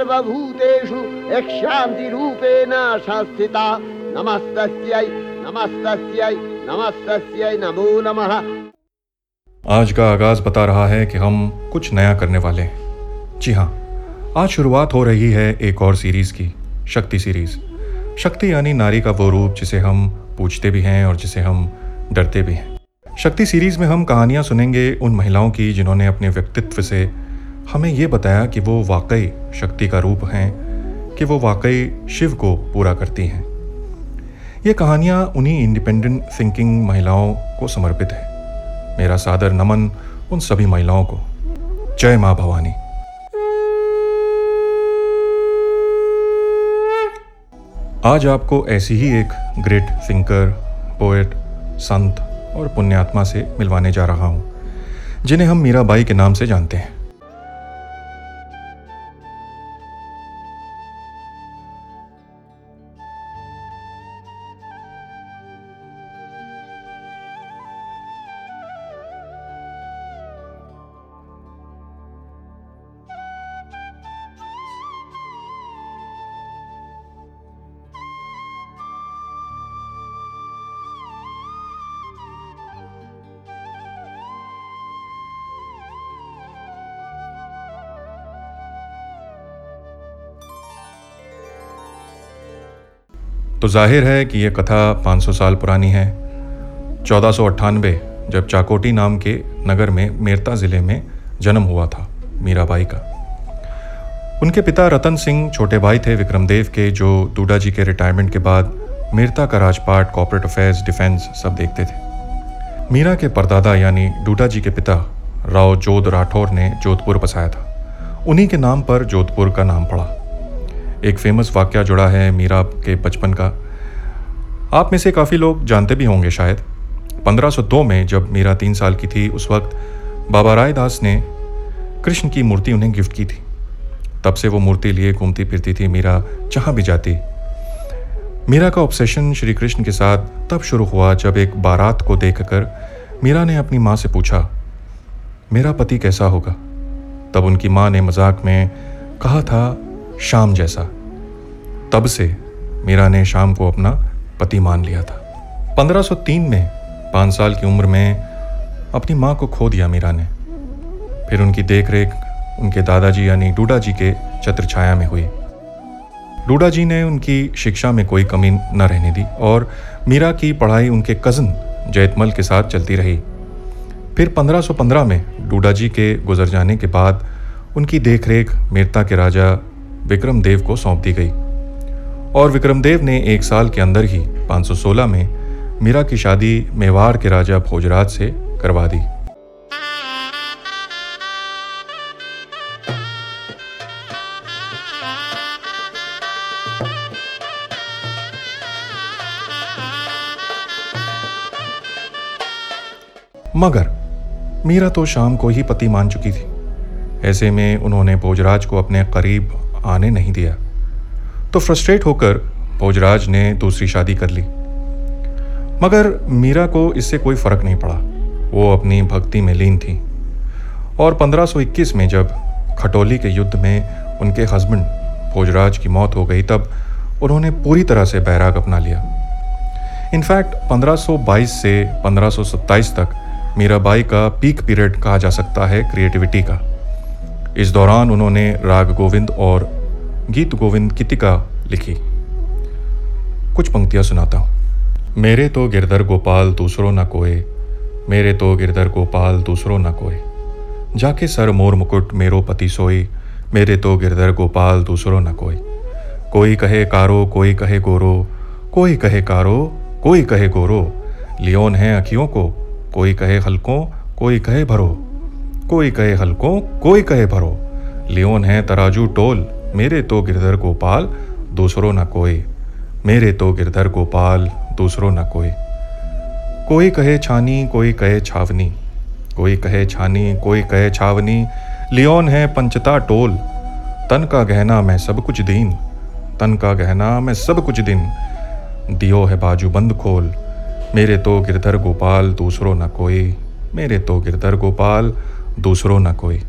सर्वभूतेषु यक्षान्तिरूपेण संस्थिता नमस्तस्यै नमस्तस्यै नमस्तस्यै, नमो नमः। आज का आगाज़ बता रहा है कि हम कुछ नया करने वाले हैं। जी हाँ आज शुरुआत हो रही है एक और सीरीज़ की, शक्ति सीरीज़ शक्ति यानी नारी का वो रूप जिसे हम पूछते भी हैं और जिसे हम डरते भी हैं। शक्ति सीरीज़ में हम कहानियाँ सुनेंगे उन महिलाओं की जिन्होंने अपने व्यक्तित्व से हमें ये बताया कि वो वाकई शक्ति का रूप हैं, कि वो वाकई शिव को पूरा करती हैं। ये कहानियाँ उन्हीं इंडिपेंडेंट थिंकिंग महिलाओं को समर्पित है। मेरा सादर नमन उन सभी महिलाओं को। जय माँ भवानी। आज आपको ऐसी ही एक ग्रेट थिंकर पोएट संत और पुण्यात्मा से मिलवाने जा रहा हूँ, जिन्हें हम मीराबाई के नाम से जानते हैं। तो ज़ाहिर है कि यह कथा 500 साल पुरानी है। चौदह जब चाकोटी नाम के नगर में मेरता ज़िले में जन्म हुआ था, मीराबाई का। उनके पिता रतन सिंह छोटे भाई थे विक्रमदेव के, जो डूडा जी के रिटायरमेंट के बाद मेरता का राजपाट कॉपरेट अफेयर्स डिफेंस सब देखते थे। मीरा के परदादा यानी डूडा जी के पिता राव जोध राठौर ने जोधपुर बसाया था। उन्हीं के नाम पर जोधपुर का नाम पड़ा। एक फ़ेमस वाक्य जुड़ा है मीरा के बचपन का। आप में से काफ़ी लोग जानते भी होंगे शायद। 1502 में जब मीरा तीन साल की थी, उस वक्त बाबा रायदास ने कृष्ण की मूर्ति उन्हें गिफ्ट की थी। तब से वो मूर्ति लिए घूमती फिरती थी मीरा जहाँ भी जाती। मीरा का ऑब्सेशन श्री कृष्ण के साथ तब शुरू हुआ जब एक बारात को देखकर मीरा ने अपनी माँ से पूछा, मेरा पति कैसा होगा? तब उनकी माँ ने मज़ाक में कहा था शाम जैसा। तब से मीरा ने शाम को अपना पति मान लिया था। 1503 में पाँच साल की उम्र में अपनी माँ को खो दिया मीरा ने। फिर उनकी देखरेख उनके दादाजी यानी डूडा जी के छत्र छाया में हुई। डूडा जी ने उनकी शिक्षा में कोई कमी न रहने दी और मीरा की पढ़ाई उनके कज़न जैतमल के साथ चलती रही। फिर 1515 में डूडा जी के गुजर जाने के बाद उनकी देखरेख मेरता के राजा विक्रमदेव को सौंप दी गई। और विक्रमदेव ने एक साल के अंदर ही 516 में मीरा की शादी मेवाड़ के राजा भोजराज से करवा दी। मगर मीरा तो शाम को ही पति मान चुकी थी। ऐसे में उन्होंने भोजराज को अपने करीब आने नहीं दिया। तो फ्रस्ट्रेट होकर भोजराज ने दूसरी शादी कर ली। मगर मीरा को इससे कोई फ़र्क नहीं पड़ा। वो अपनी भक्ति में लीन थी। और 1521 में जब खटोली के युद्ध में उनके हस्बैंड भोजराज की मौत हो गई, तब उन्होंने पूरी तरह से बैराग अपना लिया। इनफैक्ट 1522 से 1527 तक मीराबाई का पीक पीरियड कहा जा सकता है क्रिएटिविटी का। इस दौरान उन्होंने राग गोविंद और गीत गोविंद कितिका लिखी। कुछ पंक्तियाँ सुनाता हूँ। मेरे तो गिरधर गोपाल दूसरों न कोए, मेरे तो गिरधर गोपाल दूसरों न कोए। जाके सर मोर मुकुट मेरो पति सोई मेरे तो गिरधर गोपाल दूसरों न कोई कोई कहे कारो, कोई कहे गोरो, कोई कहे कारो, कोई कहे गोरो। लियोन है अखियों को, कोई कहे हल्कों, कोई कहे भरो। कोई कहे हल्कों, कोई कहे भरो। लियोन है तराजू टोल, मेरे तो गिरधर गोपाल, दूसरों न कोई। मेरे तो गिरधर गोपाल, दूसरों न कोई। कोई कहे छानी, कोई कहे छावनी। कोई कहे छानी, कोई कहे छावनी। लियोन है पंचता टोल। तन का गहना मैं सब कुछ दीन। तन का गहना मैं सब कुछ दिन। दियो है बाजू बंद खोल। मेरे तो गिरधर गोपाल, दूसरों न कोई। मेरे तो गिरधर गोपाल दूसरों न कोई।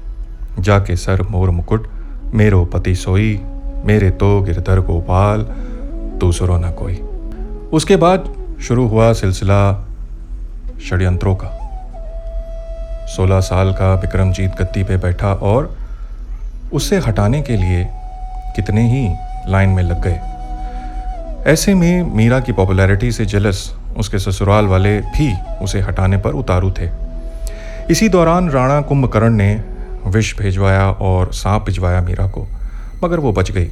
जाके सर मोर मुकुट, मेरो पति सोई, मेरे तो गिरधर गोपाल दूसरो न कोई। उसके बाद शुरू हुआ सिलसिला षड्यंत्रों का। सोलह साल का विक्रमजीत गद्दी पे बैठा और उसे हटाने के लिए कितने ही लाइन में लग गए। ऐसे में मीरा की पॉपुलैरिटी से जलस उसके ससुराल वाले भी उसे हटाने पर उतारू थे। इसी दौरान राणा कुंभकर्ण ने विष भेजवाया और सांप भिजवाया मीरा को, मगर वो बच गई।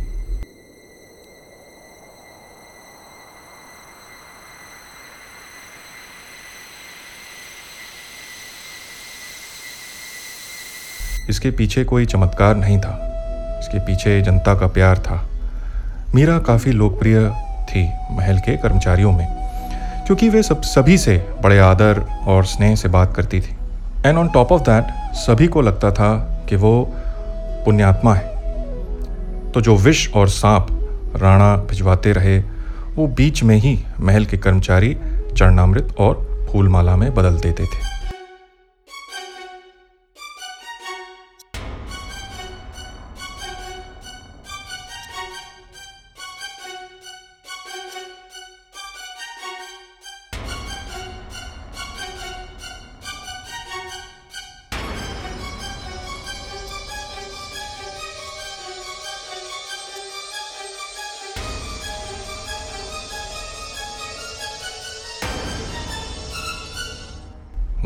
इसके पीछे कोई चमत्कार नहीं था। इसके पीछे जनता का प्यार था। मीरा काफ़ी लोकप्रिय थी महल के कर्मचारियों में, क्योंकि वे सब, सभी से बड़े आदर और स्नेह से बात करती थी। And on top of that सभी को लगता था कि वो पुण्यात्मा है। तो जो विष और सांप राणा भिजवाते रहे, वो बीच में ही महल के कर्मचारी चरणामृत और फूलमाला में बदल देते थे।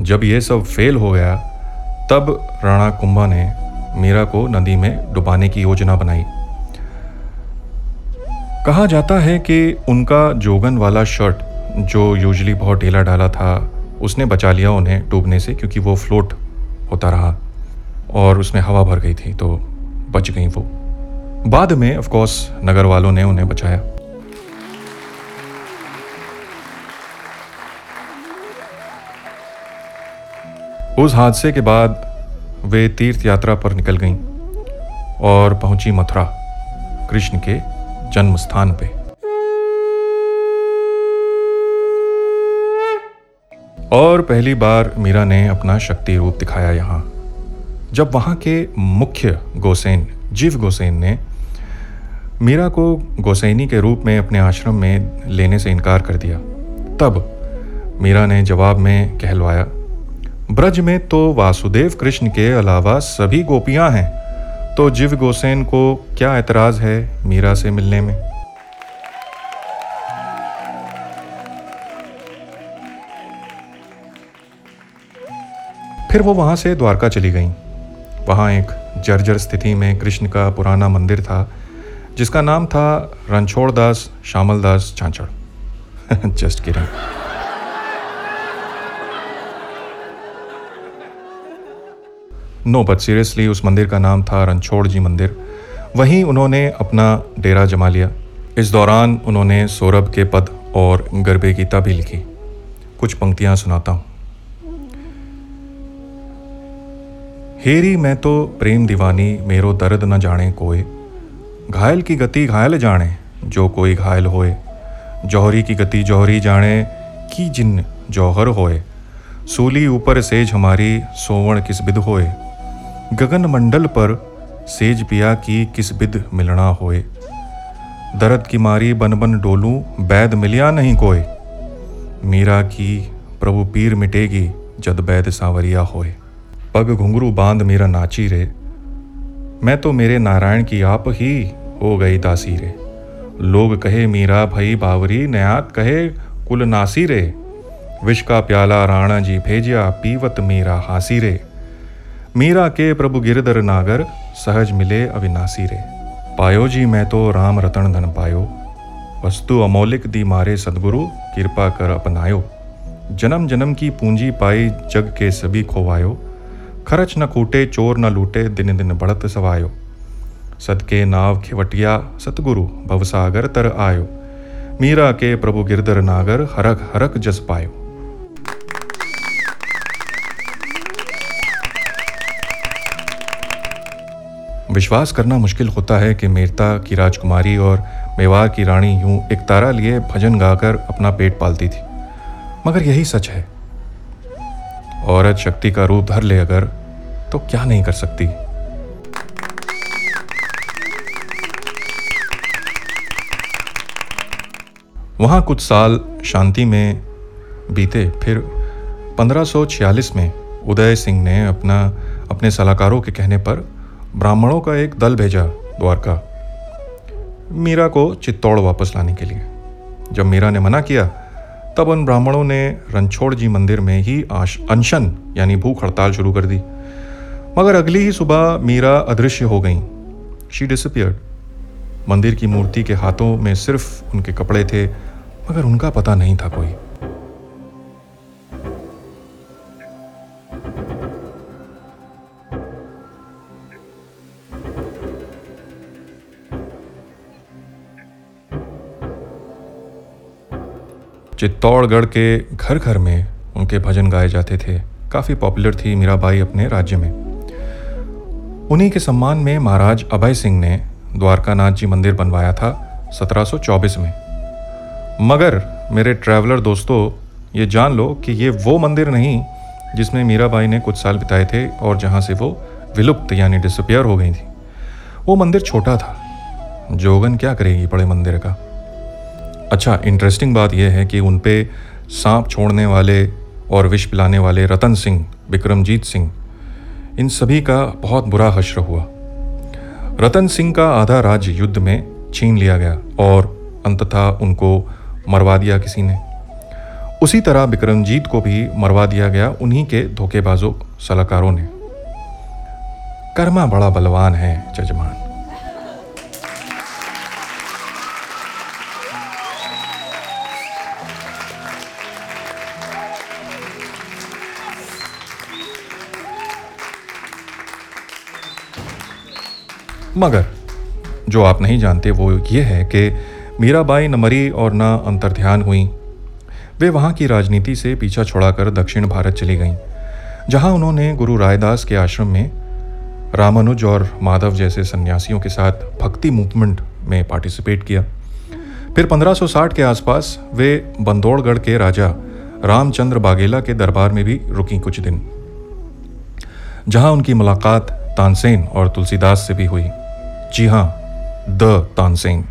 जब ये सब फेल हो गया, तब राणा कुंभा ने मीरा को नदी में डुबाने की योजना बनाई। कहा जाता है कि उनका जोगन वाला शर्ट, जो यूजली बहुत ढीला डाला था, उसने बचा लिया उन्हें डूबने से, क्योंकि वो फ्लोट होता रहा और उसमें हवा भर गई थी तो बच गई वो। बाद में ऑफ़ कोर्स नगर वालों ने उन्हें बचाया। उस हादसे के बाद वे तीर्थ यात्रा पर निकल गईं और पहुँची मथुरा, कृष्ण के जन्म स्थान पे। और पहली बार मीरा ने अपना शक्ति रूप दिखाया यहाँ, जब वहाँ के मुख्य गोसेन, जीव गोसेन ने मीरा को गोसैनी के रूप में अपने आश्रम में लेने से इनकार कर दिया। तब मीरा ने जवाब में कहलवाया ब्रज में तो वासुदेव कृष्ण के अलावा सभी गोपियाँ हैं। तो जीव गोसेन को क्या एतराज़ है मीरा से मिलने में? फिर वो वहाँ से द्वारका चली गई। वहाँ एक जर्जर स्थिति में कृष्ण का पुराना मंदिर था, जिसका नाम था Ranchhod Das Shyamal Das Chanchad just kidding no but seriously उस मंदिर का नाम था रणछोड़ जी मंदिर। वहीं उन्होंने अपना डेरा जमा लिया। इस दौरान उन्होंने सौरभ के पद और गर्भे गीता भी लिखी। कुछ पंक्तियाँ सुनाता हूँ। हेरी, मैं तो प्रेम दीवानी, मेरो दर्द न जाने कोई घायल की गति घायल जाने, जो कोई घायल होए। जौहरी की गति जौहरी जाने, की जिन जौहर होए। सूली ऊपर सेज हमारी, सोवण किस बिद होए। गगन मंडल पर सेज पिया की किस बिद मिलना होए। दर्द की मारी बन बन डोलू, बैद मिलिया नहीं कोई मीरा की प्रभु पीर मिटेगी जद बैद सांवरिया होए। पग घुंघरू बाँध मेरा नाची रे। मैं तो मेरे नारायण की आप ही हो गई दासी रे लोग कहे, मीरा भई बावरी, नयात कहे, कुल नासी रे। विष का प्याला राणा जी भेजिया, पीवत मीरा हासी रे। मीरा के प्रभु गिरधर नागर, सहज मिले अविनाशी रे पायो जी, मैं तो राम रतन धन पायो। वस्तु अमौलिक दी मारे सदगुरु, कृपा कर अपनायो। जन्म जन्म की पूंजी पाई जग के सभी खोवायो। खरच न कूटे चोर न लूटे, दिन दिन बढ़त सवायो। सदके नाव खिवटिया सतगुरु भवसागर तर आयो। मीरा के प्रभु गिरधर नागर हरक हरक जस पायो। विश्वास करना मुश्किल होता है कि मेरता की राजकुमारी और मेवार की रानी यूँ एक तारा लिए भजन गाकर अपना पेट पालती थी। मगर यही सच है। औरत शक्ति का रूप धर ले अगर तो क्या नहीं कर सकती? वहाँ कुछ साल शांति में बीते, फिर 1546 में उदय सिंह ने अपना, अपने सलाहकारों के कहने पर ब्राह्मणों का एक दल भेजा द्वारका मीरा को चित्तौड़ वापस लाने के लिए। जब मीरा ने मना किया, तब उन ब्राह्मणों ने रणछोड़ जी मंदिर में ही अनशन, यानी भूख हड़ताल शुरू कर दी। मगर अगली ही सुबह मीरा अदृश्य हो गई। शी डिसपियर्ड मंदिर की मूर्ति के हाथों में सिर्फ़ उनके कपड़े थे, मगर उनका पता नहीं था कोई। चित्तौड़गढ़ के घर घर में उनके भजन गाए जाते थे। काफ़ी पॉपुलर थी मीराबाई अपने राज्य में। उन्हीं के सम्मान में महाराज अभय सिंह ने द्वारकानाथ जी मंदिर बनवाया था 1724 में। मगर मेरे ट्रैवलर दोस्तों, ये जान लो कि ये वो मंदिर नहीं जिसमें मीराबाई ने कुछ साल बिताए थे और जहाँ से वो विलुप्त यानी डिसअपियर हो गई थी। वो मंदिर छोटा था। जोगन क्या करेगी बड़े मंदिर का? अच्छा इंटरेस्टिंग बात यह है कि उन पे सांप छोड़ने वाले और विष पिलाने वाले रतन सिंह, विक्रमजीत सिंह, इन सभी का बहुत बुरा हश्र हुआ। रतन सिंह का आधा राज्य युद्ध में छीन लिया गया और अंततः उनको मरवा दिया किसी ने। उसी तरह विक्रमजीत को भी मरवा दिया गया उन्हीं के धोखेबाजों, सलाहकारों ने। कर्मा बड़ा बलवान है जजमान मगर जो आप नहीं जानते, वो ये है कि मीराबाई न मरी और न अंतर्ध्यान हुई। वे वहाँ की राजनीति से पीछा छोड़ाकर दक्षिण भारत चली गईं, जहाँ उन्होंने गुरु रायदास के आश्रम में रामानुज और माधव जैसे सन्यासियों के साथ भक्ति मूवमेंट में पार्टिसिपेट किया। फिर 1560 के आसपास वे बंदौड़गढ़ के राजा रामचंद्र बागेला के दरबार में भी रुकी कुछ दिन, जहाँ उनकी मुलाकात तानसेन और तुलसीदास से भी हुई। जी हाँ द तानसेन।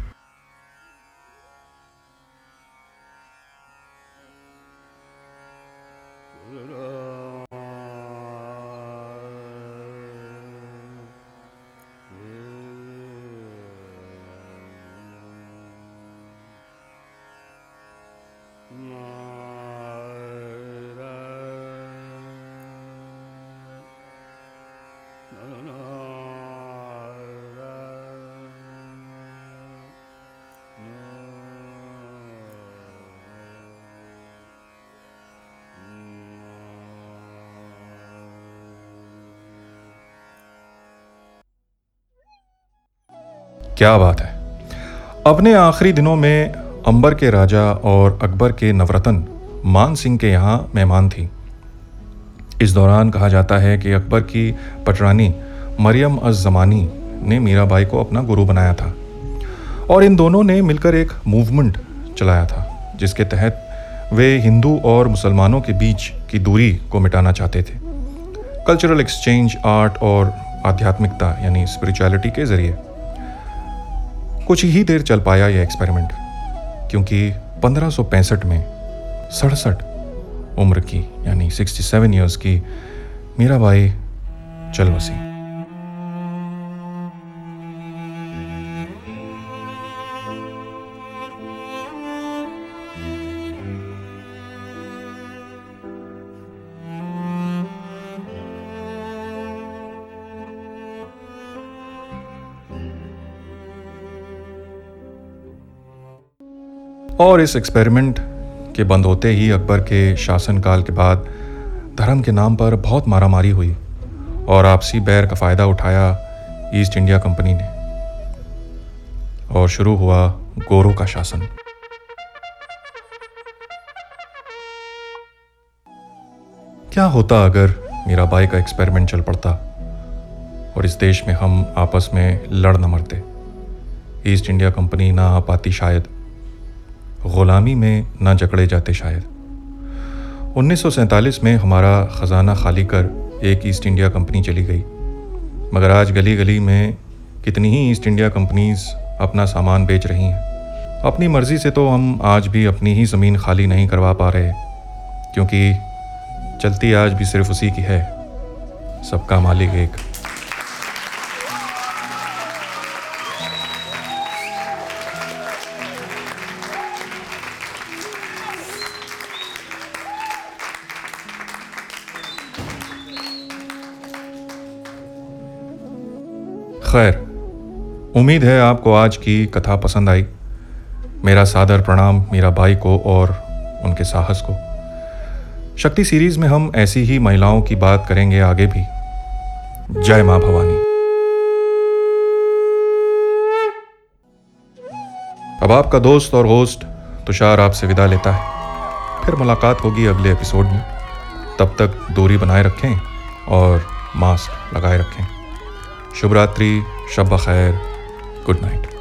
क्या बात है। अपने आखिरी दिनों में अंबर के राजा और अकबर के नवरतन मान सिंह के यहाँ मेहमान थी। इस दौरान कहा जाता है कि अकबर की पटरानी मरियम अज जमानी ने मीराबाई को अपना गुरु बनाया था और इन दोनों ने मिलकर एक मूवमेंट चलाया था, जिसके तहत वे हिंदू और मुसलमानों के बीच की दूरी को मिटाना चाहते थे। कल्चरल एक्सचेंज, आर्ट और आध्यात्मिकता, यानी स्पिरिचुअलिटी के ज़रिए। कुछ ही देर चल पाया यह एक्सपेरिमेंट क्योंकि पंद्रह में सड़सठ उम्र की, यानी 67 इयर्स की मीराबाई चल बसी और इस एक्सपेरिमेंट के बंद होते ही अकबर के शासनकाल के बाद धर्म के नाम पर बहुत मारामारी हुई और आपसी बैर का फ़ायदा उठाया ईस्ट इंडिया कंपनी ने। और शुरू हुआ गोरों का शासन। क्या होता अगर मेरा बाई का एक्सपेरिमेंट चल पड़ता और इस देश में हम आपस में लड़ न मरते? ईस्ट इंडिया कंपनी ना आ पाती शायद। ग़ुलामी में ना जकड़े जाते शायद। 1947 में हमारा ख़जाना खाली कर एक ईस्ट इंडिया कंपनी चली गई। मगर आज गली गली में कितनी ही ईस्ट इंडिया कंपनीज़ अपना सामान बेच रही हैं। अपनी मर्ज़ी से तो हम आज भी अपनी ही ज़मीन खाली नहीं करवा पा रहे, क्योंकि चलती आज भी सिर्फ़ उसी की है। सबका मालिक एक। खैर, उम्मीद है आपको आज की कथा पसंद आई। मेरा सादर प्रणाम मीरा भाई को और उनके साहस को। शक्ति सीरीज़ में हम ऐसी ही महिलाओं की बात करेंगे आगे भी। जय माँ भवानी। अब आपका दोस्त और होस्ट तुषार आपसे विदा लेता है। फिर मुलाकात होगी अगले एपिसोड में। तब तक दूरी बनाए रखें और मास्क लगाए रखें। शुभ रात्रि शब खैर गुड नाइट।